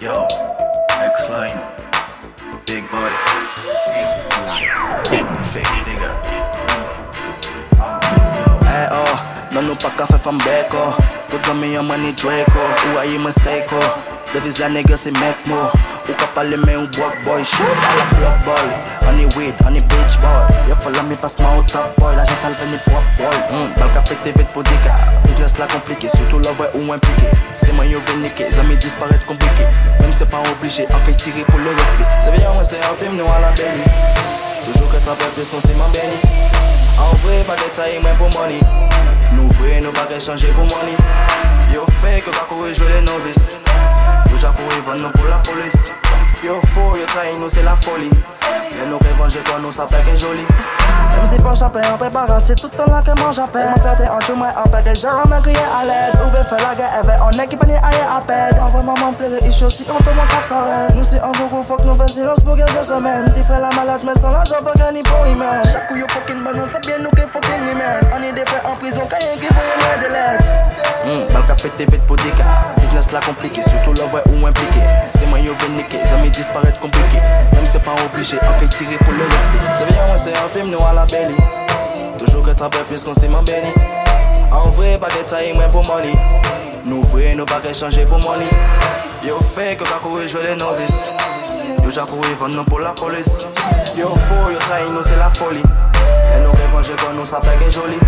Yo, next line. Big boy. Fake nigga. Hey, oh, nanupa kafe from Beko. Kudzamia money Draco. Uwa yi mistake, oh. Davis la nigga si make mo. Uka pale me un block boy. Shoot ala block boy. Honey weed, honey bitch boy. Yo follow me past my top boy. La j'ai salvé ni pop boy. Mm, balka pété vite pour dika. Business la komplike, surtout la vwe ou implike Se man yo ven nike, zan mi disparet komplike Même se pa oblige, akay tire pou le respect. Se veyon mwen se yon film nou a la beni. Toujours que trape plus qu'on s'est béni En vrai, pas de taille, mais pour money. Nous vrai, nous pas changer pour money. Yo fait que pas courir jouer les novices. Toujours courir vendre nous pour la police. Yo faux, yo trahi, nous c'est la folie. Mais nous revenger quand nous ça joli pas on peut pas racheter tout le temps là que moi j'appelle Mon t'es en tout moi en paix que jamais crié à l'aide. Où veut faire la guerre, elle on est qui pas aille à peine. En vrai maman pleurer, il chaud si on peut m'en s'arrête Nous c'est un beaucoup, faut que nous fassions silence pour quelques semaines. T'es frère la malade mais sans l'argent pas ni pour y mettre Chaque coup yo fucking bon, nous c'est bien nous qui fucking y mettre On est des frères en prison, quand y'a qui veut y mettre de l'aide mm, Bal ka pete vite pour des cas. Business la compliqué, surtout la vrai ou impliqué. C'est moi yo ven niquer, jamais disparaître compliqué Pas obligé, akay tirer pour le respect. C'est bien, ouais, c'est un film, nous à la belly. Toujours que trappe plus qu'on s'est béni. En vrai, pas de taille, mais pour money. Nous vrai, nous pas changer pour money. Yo fait que pas courir jouer les novices. Yo ja courir vendre nous pour la police. Yo faux, yo trahi, nous c'est la folie. Et nous revenger quand nous ça paie que joli